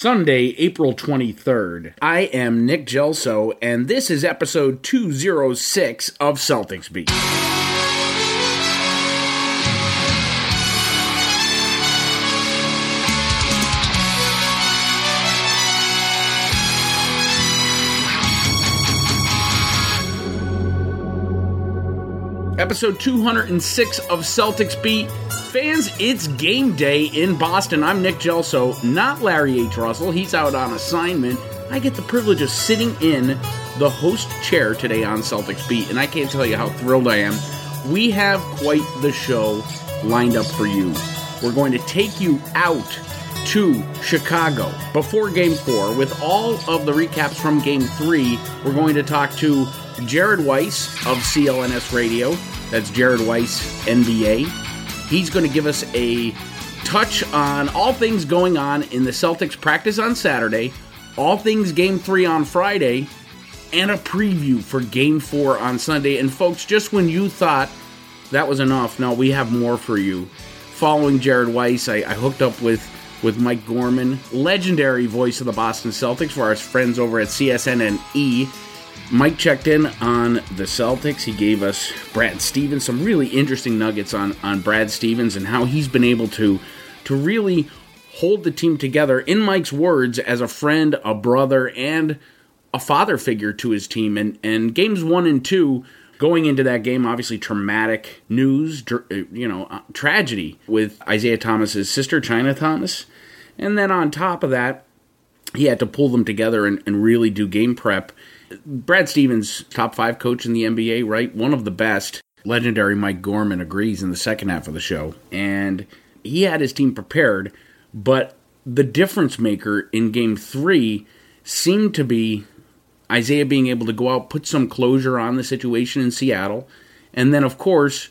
Sunday, April 23rd. I am Nick Gelso, and this is episode 206 of Celtics Beat. Episode 206 of Celtics Beat. Fans, it's game day in Boston. I'm Nick Gelso, not Larry H. Russell. He's out on assignment. I get the privilege of sitting in the host chair today on Celtics Beat, and I can't tell you how thrilled I am. We have quite the show lined up for you. We're going to take you out to Chicago before game four with all of the recaps from game three. We're going to talk to Jared Weiss of CLNS Radio. That's Jared Weiss, NBA. He's going to give us a touch on all things going on in the Celtics practice on Saturday, all things game three on Friday, and a preview for game four on Sunday. And folks, just when you thought that was enough, now we have more for you. Following Jared Weiss, I, I hooked up with with Mike Gorman, legendary voice of the Boston Celtics for our friends over at CSN and E. Mike checked in on the Celtics. He gave us Brad Stevens some really interesting nuggets on on Brad Stevens and how he's been able to to really hold the team together. In Mike's words, as a friend, a brother, and a father figure to his team. And and games one and two. Going into that game, obviously traumatic news, you know, uh, tragedy with Isaiah Thomas's sister, Chyna Thomas. And then on top of that, he had to pull them together and, and really do game prep Brad Stevens, top five coach in the NBA, right? One of the best. Legendary Mike Gorman agrees in the second half of the show. And he had his team prepared, but the difference maker in game three seemed to be Isaiah being able to go out, put some closure on the situation in Seattle. And then, of course,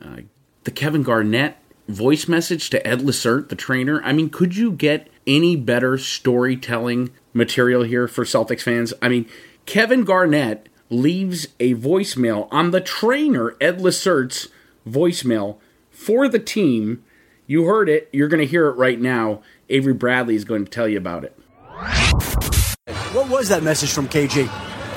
uh, the Kevin Garnett voice message to Ed Lacerte, the trainer. I mean, could you get any better storytelling material here for Celtics fans? I mean, Kevin Garnett leaves a voicemail on the trainer Ed Lacerte's voicemail for the team. You heard it. You're going to hear it right now. Avery Bradley is going to tell you about it. What was that message from KG?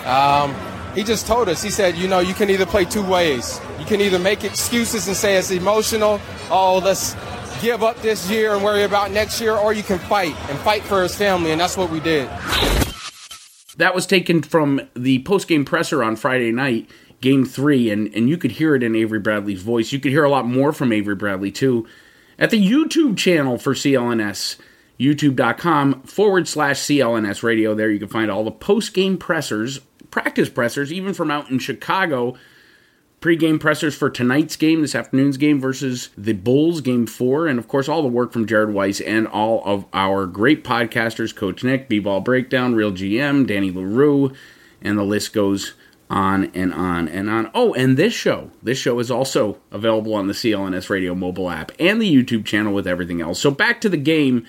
Um, he just told us. He said, you know, you can either play two ways. You can either make excuses and say it's emotional. Oh, let's give up this year and worry about next year, or you can fight and fight for his family, and that's what we did. That was taken from the post game presser on Friday night, game three, and, and you could hear it in Avery Bradley's voice. You could hear a lot more from Avery Bradley, too, at the YouTube channel for CLNS, youtube.com forward slash CLNS radio. There you can find all the post game pressers, practice pressers, even from out in Chicago Pre-game pressers for tonight's game, this afternoon's game versus the Bulls, game four, and of course all the work from Jared Weiss and all of our great podcasters, Coach Nick, B-Ball Breakdown, Real GM, Danny LaRue, and the list goes on and on and on. Oh, and this show, this show is also available on the CLNS Radio mobile app and the YouTube channel with everything else. So back to the game,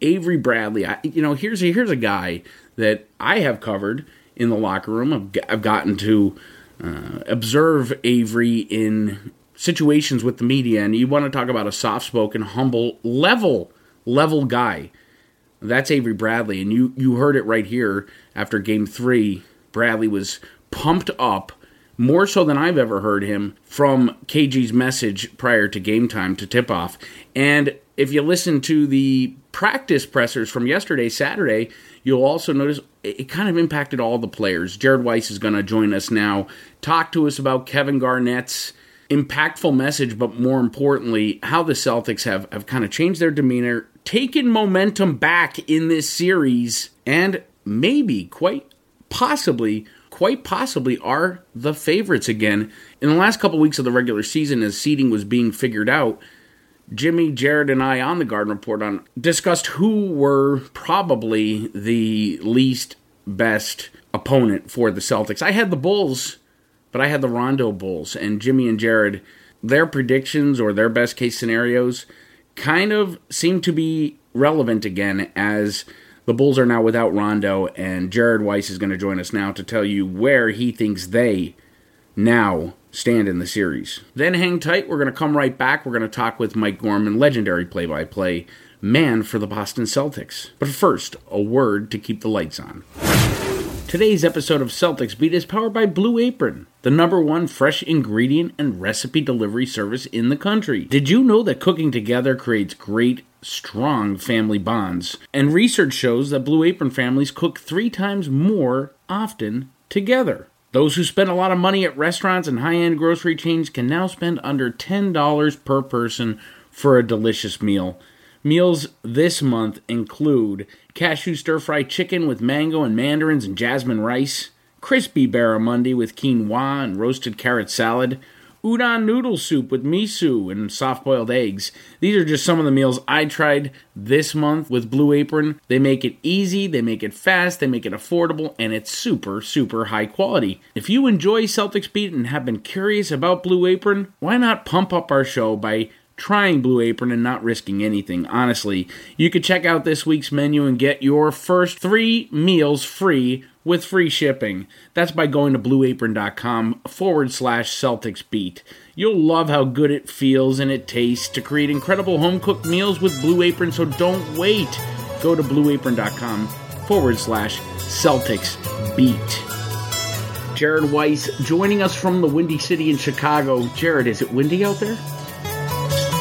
Avery Bradley. I, you know, here's a, here's a guy that I have covered in the locker room. I've, I've gotten to uh, observe Avery in situations with the media, and you want to talk about a soft spoken, humble, level, level guy. That's Avery Bradley, and you you heard it right here after Game Three. Bradley was pumped up more so than I've ever heard him from KG's message prior to game time to tip off. And if you listen to the practice pressers from yesterday, Saturday, you'll also notice it kind of impacted all the players. Jared Weiss is going to join us now, talk to us about Kevin Garnett's impactful message, but more importantly, how the Celtics have, have kind of changed their demeanor, taken momentum back in this series, and maybe quite possibly quite possibly are the favorites again. In the last couple weeks of the regular season, as seeding was being figured out, Jimmy, Jared, and I on the Garden Report on discussed who were probably the least best opponent for the Celtics. I had the Bulls, but I had the Rondo Bulls, and Jimmy and Jared, their predictions or their best case scenarios kind of seem to be relevant again as the Bulls are now without Rondo, and Jared Weiss is going to join us now to tell you where he thinks they now stand in the series. Then hang tight. We're going to come right back. We're going to talk with Mike Gorman, legendary play by play man for the Boston Celtics. But first, a word to keep the lights on. Today's episode of Celtics Beat is powered by Blue Apron, the number one fresh ingredient and recipe delivery service in the country. Did you know that cooking together creates great, strong family bonds? And research shows that Blue Apron families cook three times more often together. Those who spend a lot of money at restaurants and high end grocery chains can now spend under $10 per person for a delicious meal. Meals this month include cashew stir fried chicken with mango and mandarins and jasmine rice, crispy barramundi with quinoa and roasted carrot salad, udon noodle soup with miso and soft boiled eggs. These are just some of the meals I tried this month with Blue Apron. They make it easy, they make it fast, they make it affordable, and it's super, super high quality. If you enjoy Celtics Beat and have been curious about Blue Apron, why not pump up our show by trying Blue Apron and not risking anything. Honestly, you could check out this week's menu and get your first three meals free with free shipping. That's by going to blueapron.com forward slash Celtics Beat. You'll love how good it feels and it tastes to create incredible home cooked meals with Blue Apron, so don't wait. Go to blueapron.com forward slash Celtics Beat. Jared Weiss joining us from the Windy City in Chicago. Jared, is it windy out there?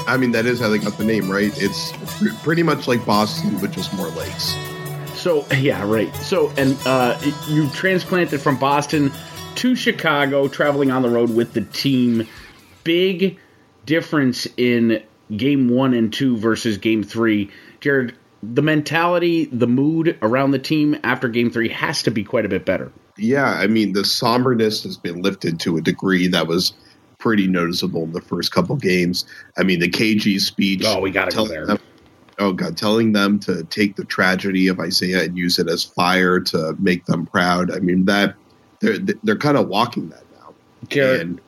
I mean, that is how they got the name, right? It's pretty much like Boston, but just more lakes. So yeah, right. So and uh, you transplanted from Boston to Chicago, traveling on the road with the team. Big difference in game one and two versus game three. Jared, the mentality, the mood around the team after game three has to be quite a bit better. Yeah, I mean the somberness has been lifted to a degree that was pretty noticeable in the first couple games. I mean, the KG speech. Oh, we got to go there. Them, oh God, telling them to take the tragedy of Isaiah and use it as fire to make them proud. I mean that they're they're kind of walking that now. Jared, and,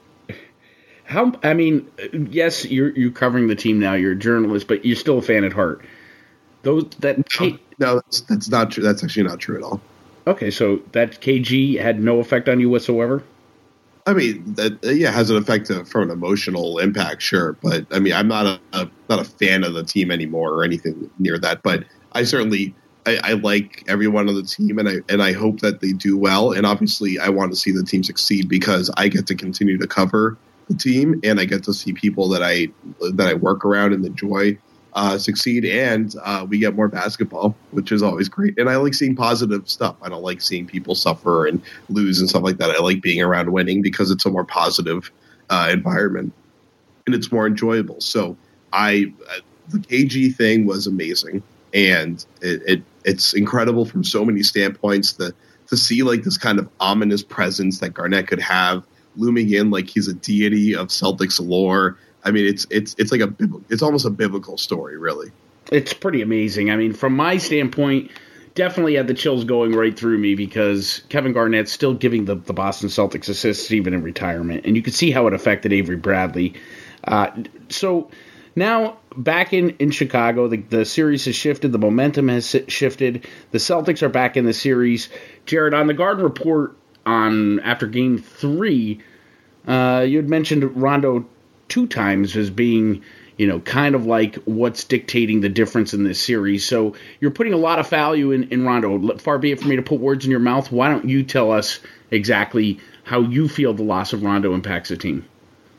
how? I mean, yes, you're you're covering the team now. You're a journalist, but you're still a fan at heart. Those that no, no that's, that's not true. That's actually not true at all. Okay, so that KG had no effect on you whatsoever. I mean, that yeah has an effect from an emotional impact, sure. But I mean, I'm not a, a, not a fan of the team anymore or anything near that. But I certainly I, I, like everyone on the team, and I and I hope that they do well. And obviously, I want to see the team succeed because I get to continue to cover the team, and I get to see people that I that I work around and enjoy uh, succeed, and uh, we get more basketball, which is always great. And I like seeing positive stuff. I don't like seeing people suffer and lose and stuff like that. I like being around winning because it's a more positive uh, environment and it's more enjoyable. So I, uh, the KG thing was amazing, and it, it it's incredible from so many standpoints. The to see like this kind of ominous presence that Garnett could have looming in like he's a deity of Celtics lore I mean, it's it's it's like a it's almost a biblical story, really. It's pretty amazing. I mean, from my standpoint, definitely had the chills going right through me because Kevin Garnett's still giving the, the Boston Celtics assists even in retirement, and you could see how it affected Avery Bradley. Uh, so now back in, in Chicago, the, the series has shifted, the momentum has shifted. The Celtics are back in the series. Jared, on the Garden Report on after Game Three, uh, you had mentioned Rondo two times as being you know, kind of like what's dictating the difference in this series. So you're putting a lot of value in, in Rondo. Far be it for me to put words in your mouth. Why don't you tell us exactly how you feel the loss of Rondo impacts the team?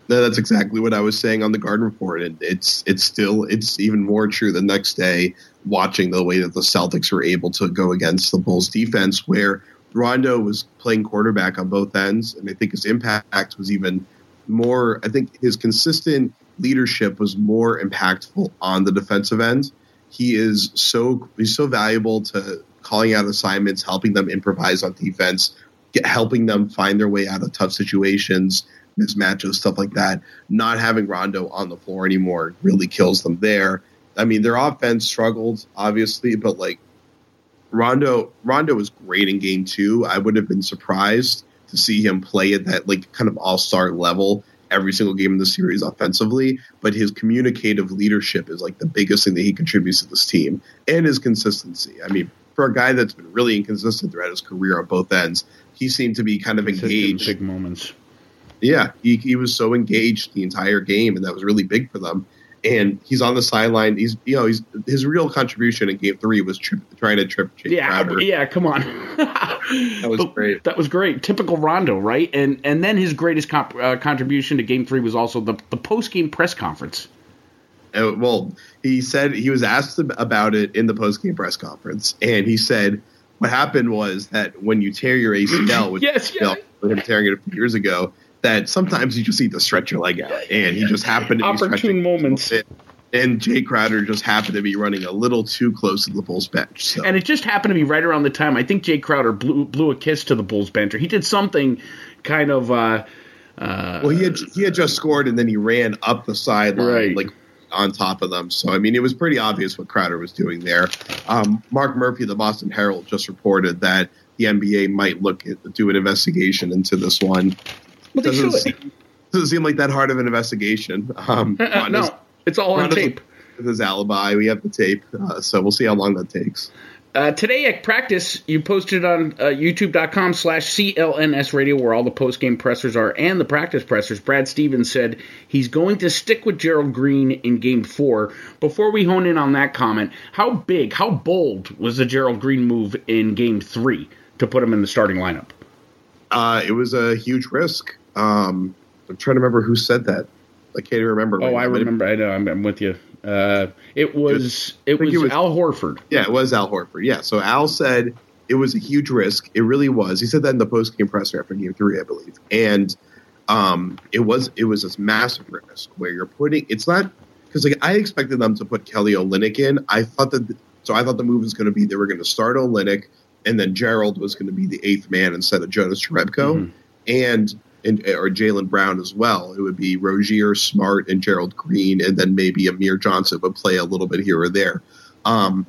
No, that's exactly what I was saying on the Garden Report, and it's it's still it's even more true the next day watching the way that the Celtics were able to go against the Bulls defense, where Rondo was playing quarterback on both ends, and I think his impact was even more. I think his consistent leadership was more impactful on the defensive end. He is so he's so valuable to calling out assignments, helping them improvise on defense, get, helping them find their way out of tough situations, mismatches, stuff like that. Not having Rondo on the floor anymore really kills them there. I mean, their offense struggled obviously, but like Rondo, Rondo was great in game two. I would have been surprised to see him play at that like kind of all star level every single game in the series offensively, but his communicative leadership is like the biggest thing that he contributes to this team and his consistency. I mean, for a guy that's been really inconsistent throughout his career on both ends, he seemed to be kind of engaged. Big moments. Yeah, he, he was so engaged the entire game, and that was really big for them. And he's on the sideline. He's you know he's his real contribution in Game Three was tri- trying to trip Jake Yeah, Crowder. yeah, come on. That was great. That was great. Typical Rondo, right? And and then his greatest comp, uh, contribution to Game Three was also the the post game press conference. Uh, well, he said he was asked about it in the post game press conference, and he said what happened was that when you tear your ACL, which Yes, you know, yes. with him tearing it a few years ago, that sometimes you just need to stretch your leg out, and he just happened to be Opportune stretching it a moments. And Jae Crowder just happened to be running a little too close to the Bulls bench. So. And it just happened to be right around the time I think Jae Crowder blew blew a kiss to the Bulls bench, or he did something kind of. Uh, Well, he had he had just scored, and then he ran up the sideline, Right. like on top of them. So I mean, it was pretty obvious what Crowder was doing there. Um, Mark Murphy, of the Boston Herald, just reported that the NBA might look at do an investigation into this one. Well, they Doesn't should. seem, doesn't seem like that hard of an investigation. Um, Uh, Rondo's- no, it's all on tape. With his alibi, we have the tape, uh, so we'll see how long that takes. Uh, today at practice, you posted on uh, youtube.com slash CLNS radio where all the post-game pressers are and the practice pressers. Brad Stevens said he's going to stick with Gerald Green in game four. Before we hone in on that comment, how big, how bold was the Gerald Green move in game three to put him in the starting lineup? Uh, it was a huge risk. Um, I'm trying to remember who said that. I can't even remember. Oh, right I now, remember. I know. I'm, I'm with you. Uh, it was it was, it was- Al Horford. Yeah, it was Al Horford. Yeah, so Al said it was a huge risk. It really was. He said that in the post game presser after Game Three, I believe, and um, it was it was this massive risk where you're putting. It's not because like I expected them to put Kelly Olynyk in. I thought that so I thought the move was going to be they were going to start Olynyk and then Gerald was going to be the eighth man instead of Jonas Jerebko and. And, or Jaylen Brown as well. It would be Rozier, Smart, and Gerald Green, and then maybe Amir Johnson would play a little bit here or there. Um,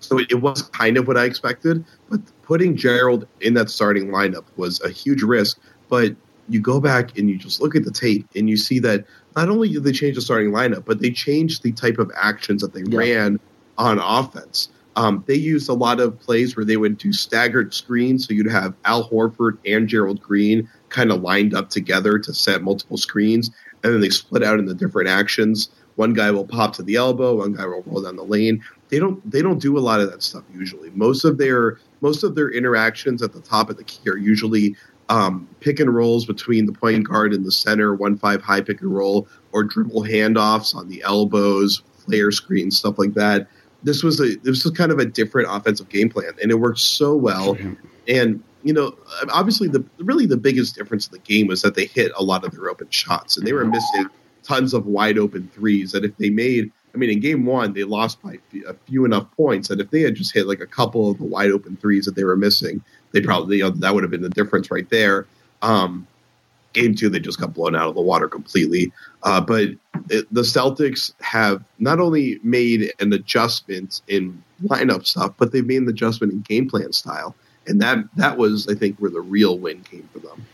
so it, it was kind of what I expected, but putting Gerald in that starting lineup was a huge risk. But you go back and you just look at the tape and you see that not only did they change the starting lineup, but they changed the type of actions that they Yeah. ran on offense. Um, they used a lot of plays where they would do staggered screens, so you'd have Al Horford and Gerald Green kind of lined up together to set multiple screens, and then they split out into different actions. One guy will pop to the elbow, one guy will roll down the lane. They don't they don't do a lot of that stuff usually. Most of their most of their interactions at the top of the key are usually um, pick and rolls between the point guard and the center, one five high pick and roll, or dribble handoffs on the elbows, flare screens, stuff like that. This was a this was kind of a different offensive game plan, and it worked so well. And you know, obviously, the really the biggest difference in the game was that they hit a lot of their open shots, and they were missing tons of wide open threes. That if they made, I mean, in game one they lost by a few enough points that if they had just hit like a couple of the wide open threes that they were missing, they probably you know, that would have been the difference right there. Um, game two, they just got blown out of the water completely. Uh, but it, the Celtics have not only made an adjustment in lineup stuff, but they've made an adjustment in game plan style, and that that was, I think, where the real win came for them.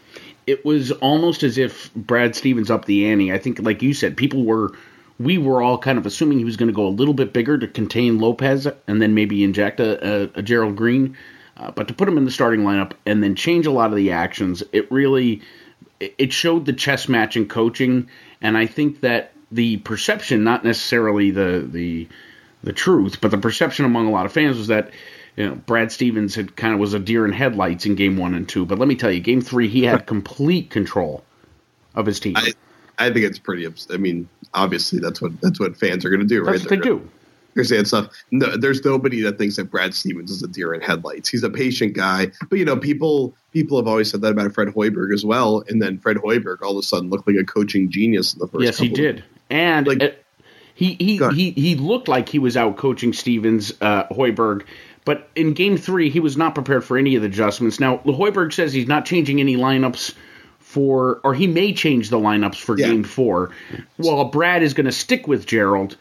it was almost as if Brad Stevens upped the ante. I think, like you said, people were, we were all kind of assuming he was going to go a little bit bigger to contain Lopez and then maybe inject a, a, a Gerald Green. Uh, but to put him in the starting lineup and then change a lot of the actions, it really it showed the chess match in coaching. And I think that the perception, not necessarily the the the truth, but the perception among a lot of fans was that you know Brad Stevens had kind of was a deer in headlights in game one and two. But let me tell you, game three he had complete control of his team. I, I think it's pretty. I mean, obviously, that's what that's what fans are going to do, right? That's what they do. They're saying stuff. No, there's nobody that thinks that Brad Stevens is a deer in headlights. He's a patient guy, but you know, people people have always said that about Fred Hoiberg as well. And then Fred Hoiberg all of a sudden looked like a coaching genius in the first. Yes, he of- did, and Like- uh, he he, he he looked like he was out coaching Stevens uh, Hoiberg. But in Game Three, he was not prepared for any of the adjustments. Now, Hoiberg says he's not changing any lineups for, or he may change the lineups for Yeah. Game Four. While Brad is going to stick with Gerald.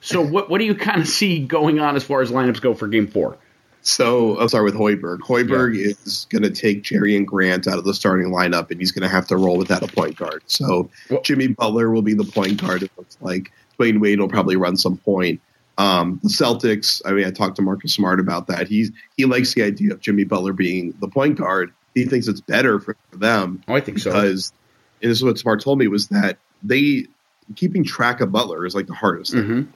So, what what do you kind of see going on as far as lineups go for Game Four? So I'll start with Hoiberg. Hoiberg is going to take Jerian Grant out of the starting lineup, and he's going to have to roll without a point guard. So Well- Jimmy Butler will be the point guard. It looks like Dwyane Wade will probably run some point. Um, the Celtics. I mean, I talked to Marcus Smart about that. He's he likes the idea of Jimmy Butler being the point guard. He thinks it's better for them Oh, I think so. because and this is what Smart told me was that they keeping track of Butler is like the hardest mm-hmm. thing.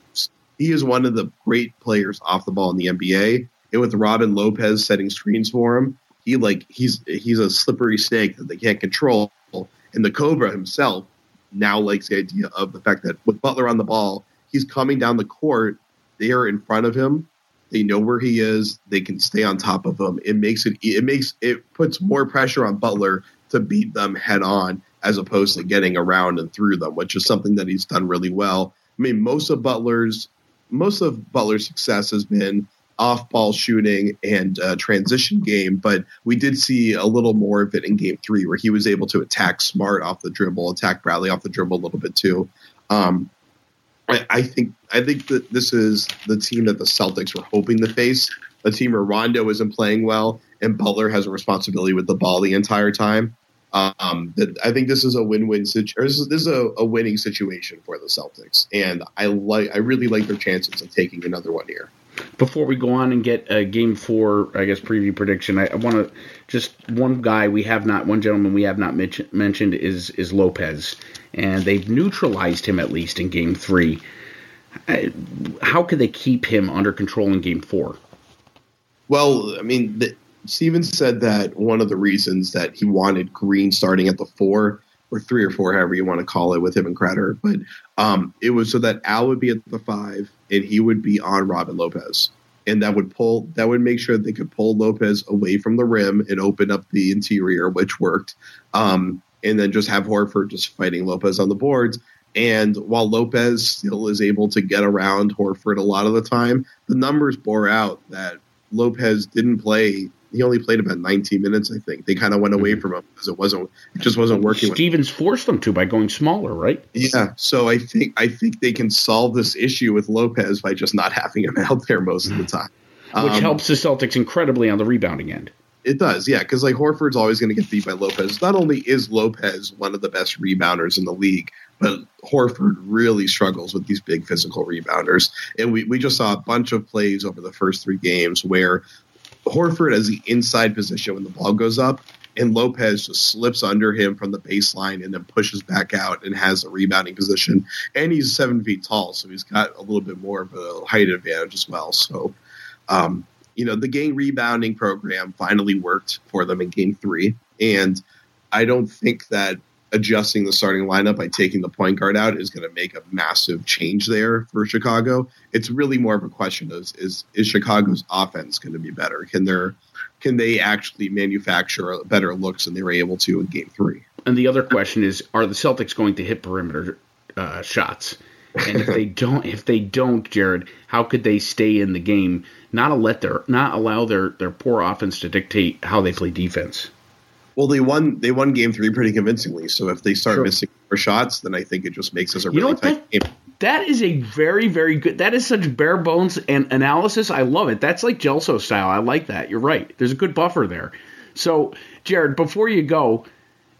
He is one of the great players off the ball in the NBA, and with Robin Lopez setting screens for him, he like he's he's a slippery snake that they can't control. And the Cobra himself now likes the idea of the fact that with Butler on the ball, he's coming down the court. They are in front of him. They know where he is. They can stay on top of him. It makes it it makes it puts more pressure on Butler to beat them head on as opposed to getting around and through them, which is something that he's done really well. I mean, most of Butler's most of Butler's success has been off ball shooting and uh, transition game, but we did see a little more of it in game three where he was able to attack Smart off the dribble, attack Bradley off the dribble a little bit too. Um, I, I, think I think that this is the team that the Celtics were hoping to face. A team where Rondo isn't playing well and Butler has a responsibility with the ball the entire time. Um, that I think this is a win-win situation. This is, this is a, a winning situation for the Celtics, and I like I really like their chances of taking another one here before we go on and get a game four, I guess preview prediction, I, I want to just one guy we have not, one gentleman we have not mention, mentioned is is Lopez, and they've neutralized him at least in game three. I, how could they keep him under control in game four? Well, I mean, the, Stevens said that one of the reasons that he wanted Green starting at the four or three or four, however you want to call it, with him and Crowder. But um, it was so that Al would be at the five and he would be on Robin Lopez, and that would pull that would make sure they could pull Lopez away from the rim and open up the interior, which worked. Um, and then just have Horford just fighting Lopez on the boards. And while Lopez still is able to get around Horford a lot of the time, the numbers bore out that Lopez didn't play he only played about 19 minutes. I think they kind of went away mm-hmm. from him because it wasn't it just wasn't working. Stevens forced them to by going smaller, right? Yeah. So I think I think they can solve this issue with Lopez by just not having him out there most of the time, which um, helps the Celtics incredibly on the rebounding end. It does, yeah, because like Horford's always going to get beat by Lopez. Not only is Lopez one of the best rebounders in the league, but Horford really struggles with these big physical rebounders. And we, we just saw a bunch of plays over the first three games where Horford as the inside position when the ball goes up, and Lopez just slips under him from the baseline and then pushes back out and has a rebounding position. And he's seven feet tall, so he's got a little bit more of a height advantage as well. So, um, you know, the game rebounding program finally worked for them in game three. And I don't think that adjusting the starting lineup by taking the point guard out is going to make a massive change there for Chicago. It's really more of a question of is is Chicago's offense going to be better? Can there can they actually manufacture better looks than they were able to in Game Three? And the other question is, are the Celtics going to hit perimeter uh, shots? And if they don't, if they don't, Jared, how could they stay in the game? Not let their not allow their their poor offense to dictate how they play defense. Well, they won. They won Game Three pretty convincingly. So if they start sure. missing more shots, then I think it just makes us a really you know tight that, game. That is a very, very good. That is such bare bones and analysis. I love it. That's like Gelso style. I like that. You're right. There's a good buffer there. So, Jared, before you go,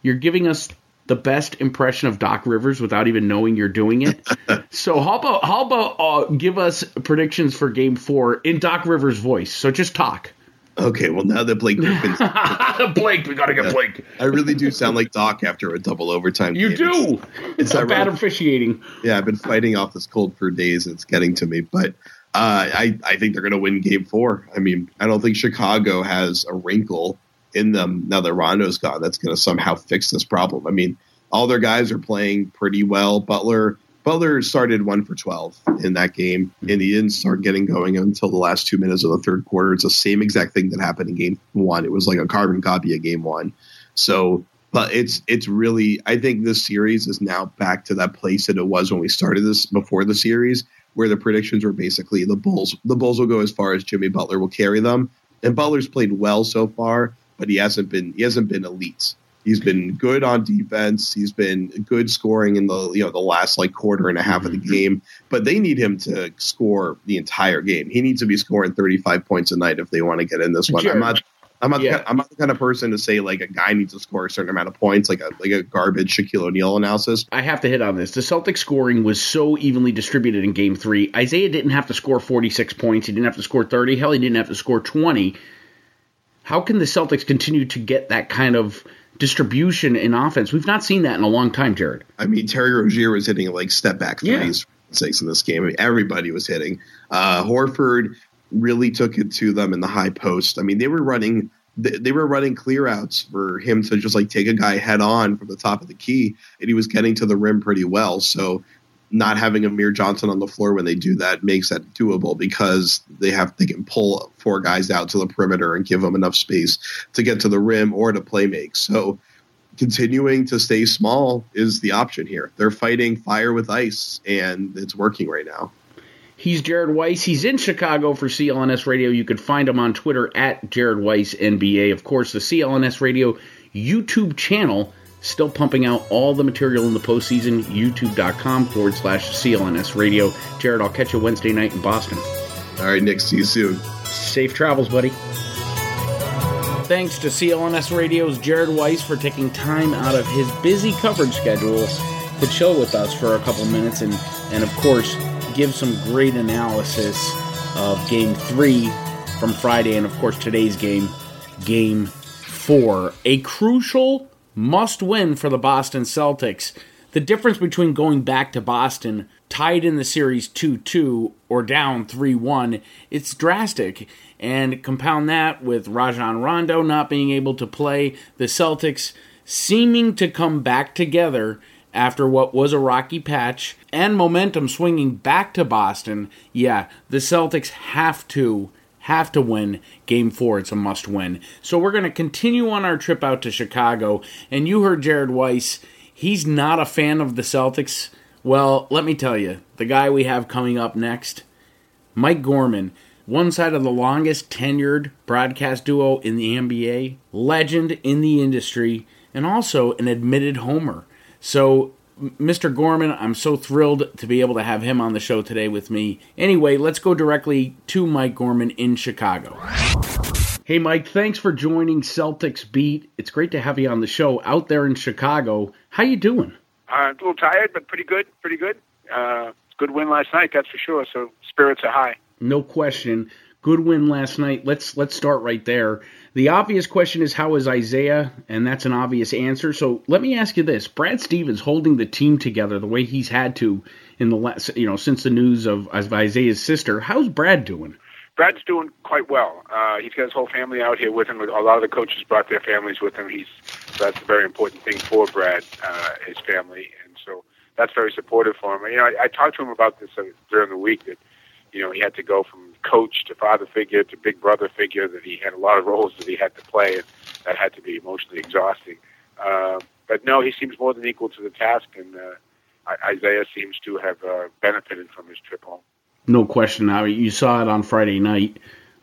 you're giving us the best impression of Doc Rivers without even knowing you're doing it. so how about how about uh, give us predictions for Game Four in Doc Rivers' voice? So just talk. Okay, well now that Blake Griffin's Blake, we gotta get Blake. I really do sound like Doc after a double overtime. You game. do. It's, it's bad officiating. Yeah, I've been fighting off this cold for days, and it's getting to me. But uh, I I think they're gonna win Game Four. I mean, I don't think Chicago has a wrinkle in them now that Rondo's gone. That's gonna somehow fix this problem. I mean, all their guys are playing pretty well. Butler Butler started one for 12 in that game, and he didn't start getting going until the last two minutes of the third quarter. It's the same exact thing that happened in game one. It was like a carbon copy of game one. So, but it's it's really I think this series is now back to that place that it was when we started this before the series, where the predictions were basically the Bulls. The Bulls will go as far as Jimmy Butler will carry them, and Butler's played well so far, but he hasn't been he hasn't been elite. He's been good on defense. He's been good scoring in the you know the last like quarter and a half of the mm-hmm. game. But they need him to score the entire game. He needs to be scoring 35 points a night if they want to get in this one. I'm not. I'm not, yeah. the, I'm not the kind of person to say like a guy needs to score a certain amount of points, like a like a garbage Shaquille O'Neal analysis. I have to hit on this. The Celtics scoring was so evenly distributed in Game Three. Isaiah didn't have to score 46 points. He didn't have to score 30. Hell, he didn't have to score 20. How can the Celtics continue to get that kind of distribution in offense. We've not seen that in a long time, Jared. I mean, Terry Rozier was hitting like step back threes, yeah. six in this game. I mean, everybody was hitting. Uh, Horford really took it to them in the high post. I mean, they were running they were running clear outs for him to just like take a guy head on from the top of the key, and he was getting to the rim pretty well. So not having Amir Johnson on the floor when they do that makes that doable because they have they can pull four guys out to the perimeter and give them enough space to get to the rim or to play make. So continuing to stay small is the option here. They're fighting fire with ice and it's working right now. He's Jared Weiss. He's in Chicago for CLNS Radio. You can find him on Twitter at Jared Weiss NBA. Of course, the CLNS Radio YouTube channel still pumping out all the material in the postseason. YouTube.com forward slash CLNS Radio. Jared, I'll catch you Wednesday night in Boston. All right, Nick. See you soon. Safe travels, buddy. Thanks to CLNS Radio's Jared Weiss for taking time out of his busy coverage schedule to chill with us for a couple minutes and, and of course, give some great analysis of game three from Friday and, of course, today's game, game four. A crucial must win for the Boston Celtics. The difference between going back to Boston tied in the series 2 2 or down 3 1, it's drastic. And compound that with Rajon Rondo not being able to play, the Celtics seeming to come back together after what was a rocky patch and momentum swinging back to Boston. Yeah, the Celtics have to have to win game four. It's a must win. So we're going to continue on our trip out to Chicago. And you heard Jared Weiss. He's not a fan of the Celtics. Well, let me tell you, the guy we have coming up next, Mike Gorman, one side of the longest tenured broadcast duo in the NBA, legend in the industry, and also an admitted homer. So Mr. Gorman, I'm so thrilled to be able to have him on the show today with me. Anyway, let's go directly to Mike Gorman in Chicago. Hey, Mike, thanks for joining Celtics Beat. It's great to have you on the show out there in Chicago. How you doing? Uh, a little tired, but pretty good. Pretty good. Uh, good win last night, that's for sure. So spirits are high. No question. Good win last night. Let's let's start right there. The obvious question is how is Isaiah, and that's an obvious answer. So let me ask you this: Brad Stevens holding the team together the way he's had to in the last, you know, since the news of, of Isaiah's sister. How's Brad doing? Brad's doing quite well. Uh, he's got his whole family out here with him. A lot of the coaches brought their families with him. He's that's a very important thing for Brad, uh, his family, and so that's very supportive for him. You know, I, I talked to him about this uh, during the week that you know he had to go from coach to father figure to big brother figure, that he had a lot of roles that he had to play, and that had to be emotionally exhausting. Uh, but no, he seems more than equal to the task, and uh, Isaiah seems to have uh, benefited from his trip home. No question. Now you saw it on Friday night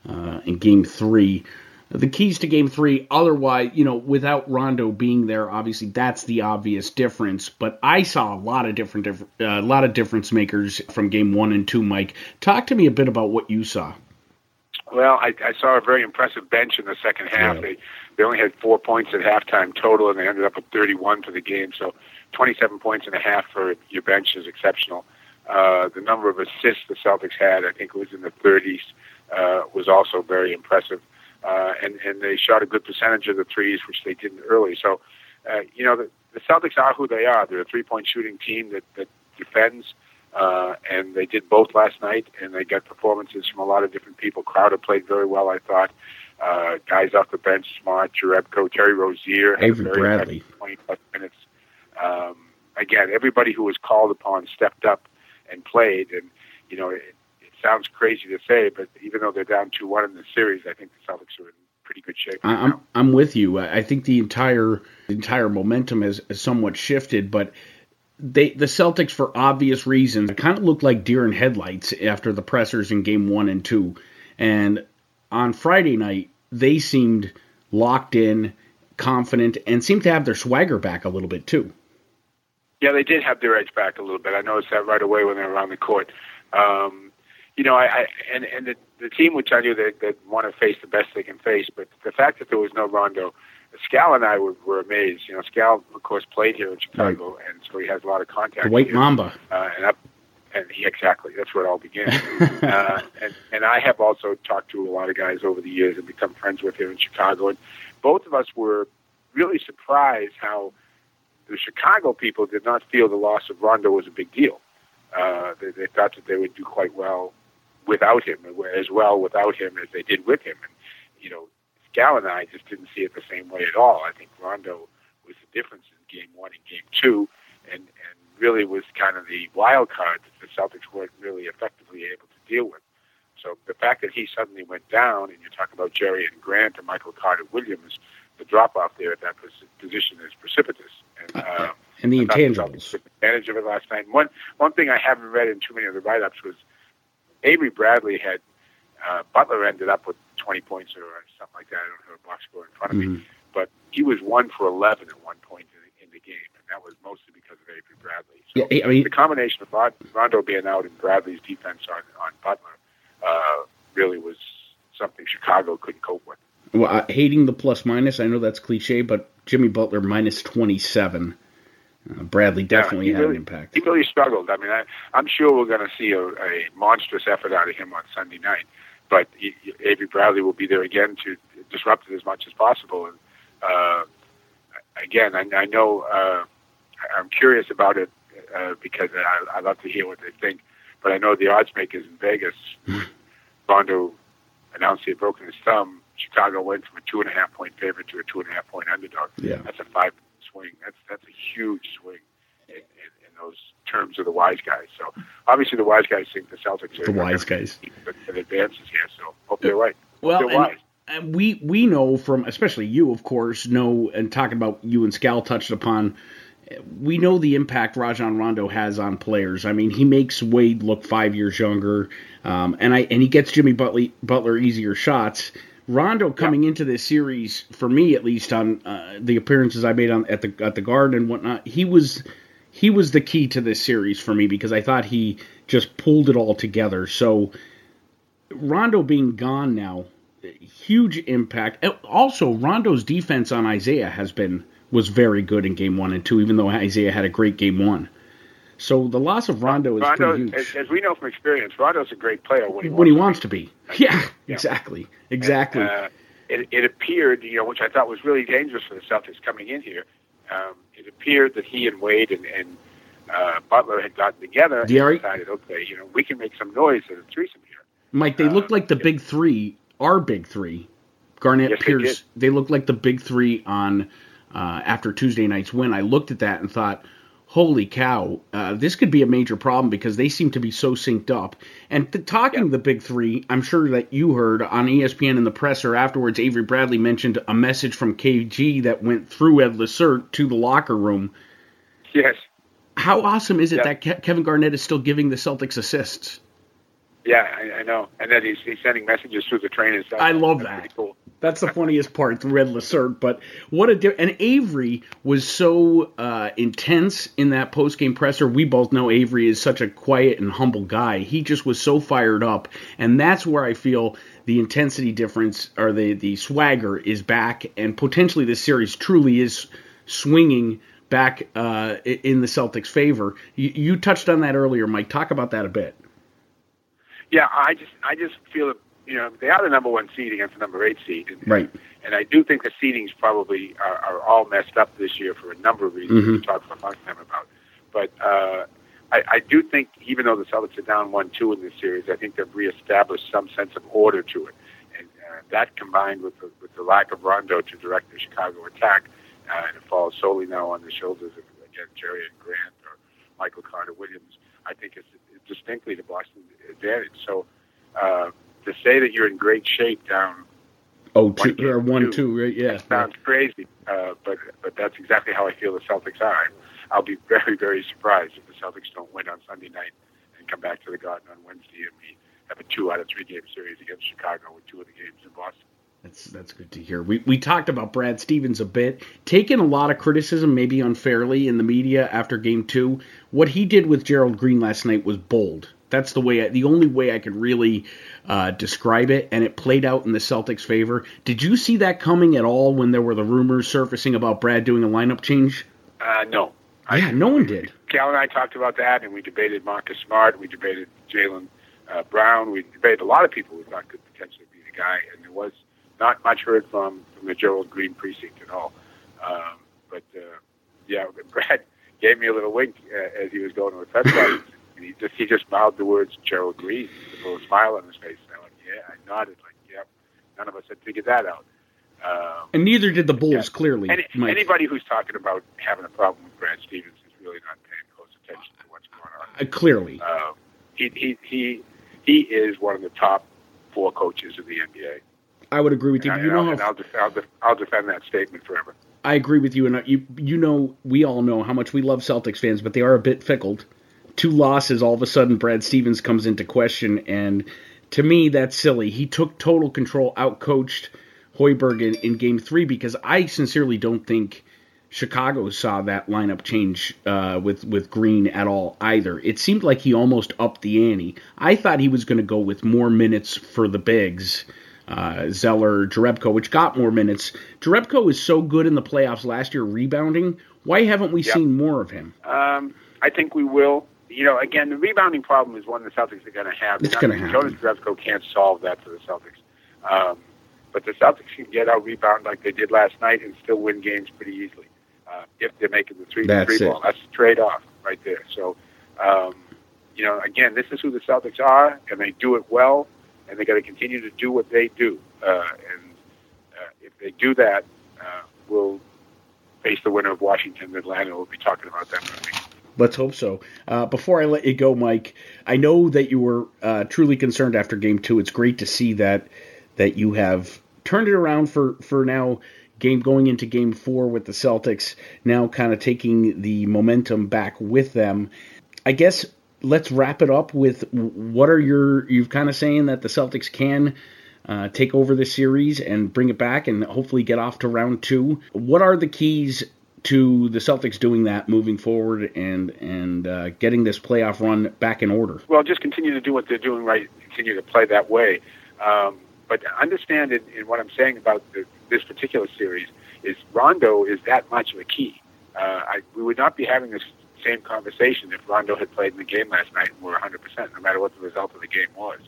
uh, in Game Three the keys to game three. Otherwise, you know, without Rondo being there, obviously that's the obvious difference. But I saw a lot of different, uh, a lot of difference makers from game one and two. Mike, talk to me a bit about what you saw. Well, I, I saw a very impressive bench in the second half. Yeah. They they only had four points at halftime total, and they ended up with 31 for the game. So, 27 points and a half for your bench is exceptional. Uh, the number of assists the Celtics had, I think it was in the 30s, uh, was also very impressive uh, and and they shot a good percentage of the threes, which they didn't early. So, uh, you know, the, the Celtics are who they are. They're a three point shooting team that that defends, uh, and they did both last night, and they got performances from a lot of different people. Crowder played very well, I thought. Uh, guys off the bench, Smart, Jerebko, Terry Rozier, Avery Bradley, twenty plus minutes. Um, again, everybody who was called upon stepped up and played, and you know. It, sounds crazy to say, but even though they're down two one in the series, I think the Celtics are in pretty good shape. Right I'm now. I'm with you. I think the entire the entire momentum has, has somewhat shifted, but they the Celtics for obvious reasons kind of looked like deer in headlights after the pressers in game one and two, and on Friday night they seemed locked in, confident, and seemed to have their swagger back a little bit too. Yeah, they did have their edge back a little bit. I noticed that right away when they were on the court. Um, you know, I, I and and the, the team would tell you that that want to face the best they can face, but the fact that there was no Rondo, Scal and I were, were amazed. You know, Scal of course played here in Chicago, right. and so he has a lot of contact. The White here. Mamba. Uh, and up, and he exactly that's where it all began. uh, and and I have also talked to a lot of guys over the years and become friends with here in Chicago, and both of us were really surprised how the Chicago people did not feel the loss of Rondo was a big deal. Uh, they, they thought that they would do quite well without him, as well without him as they did with him. And you know, Scal and I just didn't see it the same way at all. I think Rondo was the difference in Game One and Game Two, and and really was kind of the wild card that the Celtics weren't really effectively able to deal with. So the fact that he suddenly went down, and you're talking about Jerian Grant and Michael Carter Williams, the drop off there at that position is precipitous. And, uh, and the intangibles. Advantage of it last night. One one thing I haven't read in too many of the write ups was Avery Bradley had uh, Butler ended up with 20 points or something like that. I don't have a box score in front of Mm-hmm. me, but he was one for 11 at one point in the, in the game, and that was mostly because of Avery Bradley. So Yeah, I mean- the combination of Rondo being out and Bradley's defense on on Butler uh, really was something Chicago couldn't cope with. Well, uh, hating the plus minus, I know that's cliche, but Jimmy Butler minus 27. Uh, Bradley definitely yeah, had really, an impact. He really struggled. I mean, I, I'm sure we're going to see a, a monstrous effort out of him on Sunday night. But he, Avery Bradley will be there again to disrupt it as much as possible. And uh, again, I, I know uh, I'm curious about it uh, because I, I love to hear what they think. But I know the odds makers in Vegas, Rondo announced he had broken his thumb. Chicago went from a two and a half point favorite to a two and a half point underdog. Yeah. That's a five swing. That's that's a huge swing in, in, in those terms of the wise guys. So obviously the wise guys think the Celtics are The wise guys. An advances here. So hope they're right. Hope Well, they're and, and we we know from especially you, of course, know and talking about you and Scal touched upon. We know the impact Rajon Rondo has on players. I mean, he makes Wade look five years younger, um, and I and he gets Jimmy Butler, Butler easier shots. Rondo coming into this series, for me at least, on uh, the appearances I made on at the at the Garden and whatnot, he was he was the key to this series for me because I thought he just pulled it all together. So Rondo being gone now, huge impact. Also, Rondo's defense on Isaiah has been was very good in game one and two, even though Isaiah had a great game one. So the loss of Rondo is Rondo, pretty huge as, as we know from experience, Rondo's a great player when he when he wants. wants to be. Yeah, exactly, exactly. Uh, it, it appeared, you know, which I thought was really dangerous for the Celtics coming in here. Um, it appeared that he and Wade and, and uh, Butler had gotten together Yeah, and decided, okay, you know, we can make some noise as a threesome here. Mike, they look uh, like the big three, our big three. Garnett, Yes, Pierce, they, look like the big three on uh, after Tuesday night's win. I looked at that and thought, holy cow, uh, this could be a major problem because they seem to be so synced up. And th- talking the big three, I'm sure that you heard on ESPN in the presser afterwards, Avery Bradley mentioned a message from KG that went through Ed Lacerte to the locker room. Yes. How awesome is it Yeah. that Ke- Kevin Garnett is still giving the Celtics assists? Yeah, I, I know. And then he's, he's sending messages through the train and stuff. I love That's that. Cool. That's the funniest part, the red Lacerte. But what a di- and Avery was so uh, intense in that post game presser. We both know Avery is such a quiet and humble guy. He just was so fired up, and that's where I feel the intensity difference or the the swagger is back, and potentially this series truly is swinging back uh, in the Celtics' favor. You, you touched on that earlier, Mike. Talk about that a bit. Yeah, I just I just feel that you know they are the number one seed against the number eight seed, and, Right. And I do think the seedings probably are, are all messed up this year for a number of reasons Mhm. we talked for a long time about. But uh, I, I do think even though the Celtics are down one two in this series, I think they've reestablished some sense of order to it, and uh, that combined with the, with the lack of Rondo to direct the Chicago attack, uh, and it falls solely now on the shoulders of again Jerian Grant or Michael Carter Williams. I think it's distinctly the Boston advantage. So uh, to say that you're in great shape down Oh, One two or one, two. two, right? Yeah. sounds crazy, uh, but but that's exactly how I feel the Celtics are. I'll be very very surprised if the Celtics don't win on Sunday night and come back to the Garden on Wednesday and we have a two out of three game series against Chicago with two of the games in Boston. That's that's good to hear. We we talked about Brad Stevens a bit, taking a lot of criticism, maybe unfairly, in the media after Game Two. What he did with Gerald Green last night was bold. That's the way, I, the only way I could really uh, describe it, and it played out in the Celtics' favor. Did you see that coming at all when there were the rumors surfacing about Brad doing a lineup change? Uh, no, Yeah, no one did. Cal and I talked about that, and we debated Marcus Smart, we debated Jaylen uh, Brown, we debated a lot of people who thought could potentially be the guy, and there was not much heard from from the Gerald Green precinct at all. Um, but uh, yeah, Brad gave me a little wink uh, as he was going to the press conference, and he just he just mouthed the words "Joe agrees" with a little smile on his face. And I went, "Yeah," I nodded like, "Yep." None of us had figured that out. Um, and neither did the Bulls, yeah. clearly. Any, anybody who's talking about having a problem with Brad Stevens is really not paying close attention to what's going on. Uh, clearly, uh, he, he he he is one of the top four coaches in the NBA. I would agree with you. And you I, know and how I'll, def- I'll, def- I'll defend that statement forever. I agree with you, and you you know we all know how much we love Celtics fans, but they are a bit fickle. Two losses, all of a sudden, Brad Stevens comes into question, and to me, that's silly. He took total control, outcoached Hoiberg in, in Game Three because I sincerely don't think Chicago saw that lineup change uh, with with Green at all either. It seemed like he almost upped the ante. I thought he was going to go with more minutes for the bigs uh, Zeller, Jerebko, which got more minutes. Jerebko is so good in the playoffs last year rebounding. Why haven't we Yep. seen more of him? Um, I think we will. You know, again, the rebounding problem is one the Celtics are going to have. It's I gonna happen. Jonas Jerebko can't solve that for the Celtics. Um, but the Celtics can get out rebound like they did last night and still win games pretty easily uh, if they're making the three That's three it. ball. That's the trade off right there. So, um, you know, again, this is who the Celtics are, and they do it well, and they got to continue to do what they do. Uh, and uh, if they do that, uh, we'll face the winner of Washington and Atlanta. We'll be talking about that week. Let's hope so. Uh, before I let you go, Mike, I know that you were uh, truly concerned after Game Two. It's great to see that that you have turned it around for for now. Game going into Game Four with the Celtics now, kind of taking the momentum back with them. I guess let's wrap it up with what are your you've kind of saying that the Celtics can uh, take over the series and bring it back and hopefully get off to round two. What are the keys to the Celtics doing that moving forward and and uh, getting this playoff run back in order? well, just continue to do what they're doing right, continue to play that way. Um, but understand in, in what I'm saying about the, this particular series is Rondo is that much of a key. Uh, I, we would not be having this same conversation if Rondo had played in the game last night and we're 100%, no matter what the result of the game was.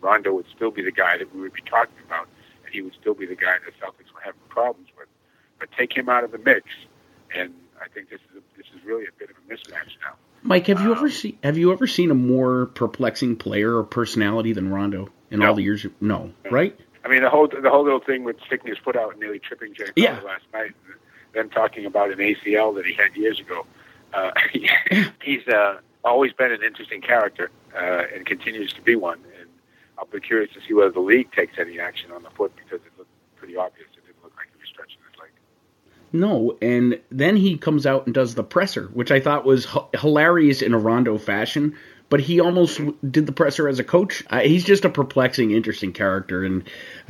Rondo would still be the guy that we would be talking about, and he would still be the guy the Celtics were having problems with. But take him out of the mix, and I think this is a, this is really a bit of a mismatch now. Mike, have you Um, ever seen have you ever seen a more perplexing player or personality than Rondo in No. all the years? You, no, right? I mean, the whole the whole little thing with sticking his foot out and nearly tripping Jay Yeah. Last night, and then talking about an ACL that he had years ago. Uh, he's uh, always been an interesting character uh, and continues to be one. And I'll be curious to see whether the league takes any action on the foot because it looked pretty obvious. It didn't look like he was stretching his leg. No, and then he comes out and does the presser, which I thought was h- hilarious in a Rondo fashion. But he almost did the presser as a coach. Uh, he's just a perplexing, interesting character, and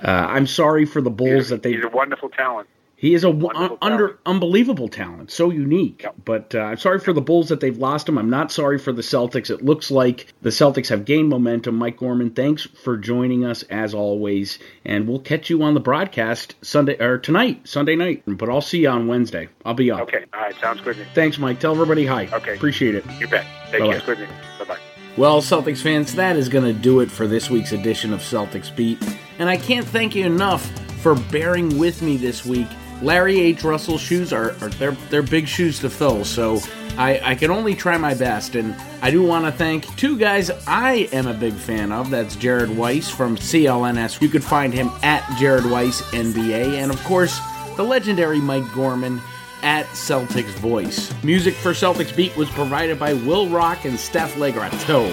uh, I'm sorry for the Bulls He's, that they. he's a wonderful talent. He is a wonderful under talent. unbelievable talent, so unique. Yep. But uh, I'm sorry for the Bulls that they've lost him. I'm not sorry for the Celtics. It looks like the Celtics have gained momentum. Mike Gorman, thanks for joining us as always, and we'll catch you on the broadcast Sunday or tonight, Sunday night. But I'll see you on Wednesday. I'll be up. Okay, all right, sounds good. Thanks, Mike. Tell everybody hi. Okay. Appreciate it. You bet. Take Bye-bye. care. Bye bye. Well, Celtics fans, that is going to do it for this week's edition of Celtics Beat. And I can't thank you enough for bearing with me this week. Larry H. Russell's shoes are, are they're, they're big shoes to fill, so I, I can only try my best. And I do want to thank two guys I am a big fan of. That's Jared Weiss from CLNS. You could find him at Jared Weiss NBA. And of course, the legendary Mike Gorman at Celtics Voice. Music for Celtics Beat was provided by Will Rock and Steph Legrateau.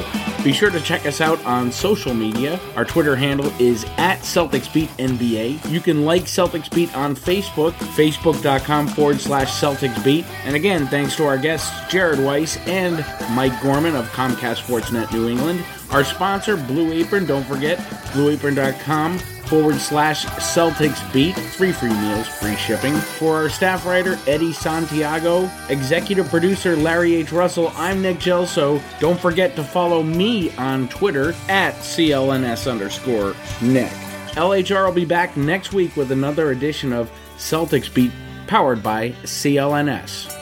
Be sure to check us out on social media. Our Twitter handle is at Celtics Beat NBA. You can like Celtics Beat on Facebook, facebook.com forward slash Celtics Beat. And again, thanks to our guests, Jared Weiss and Mike Gorman of Comcast Sportsnet New England. Our sponsor, Blue Apron, don't forget, blueapron.com forward slash Celtics Beat. Three free meals, free shipping. For our staff writer, Eddie Santiago, executive producer, Larry H. Russell, I'm Nick Gelso. Don't forget to follow me on Twitter at CLNS underscore Nick. LHR will be back next week with another edition of Celtics Beat powered by CLNS.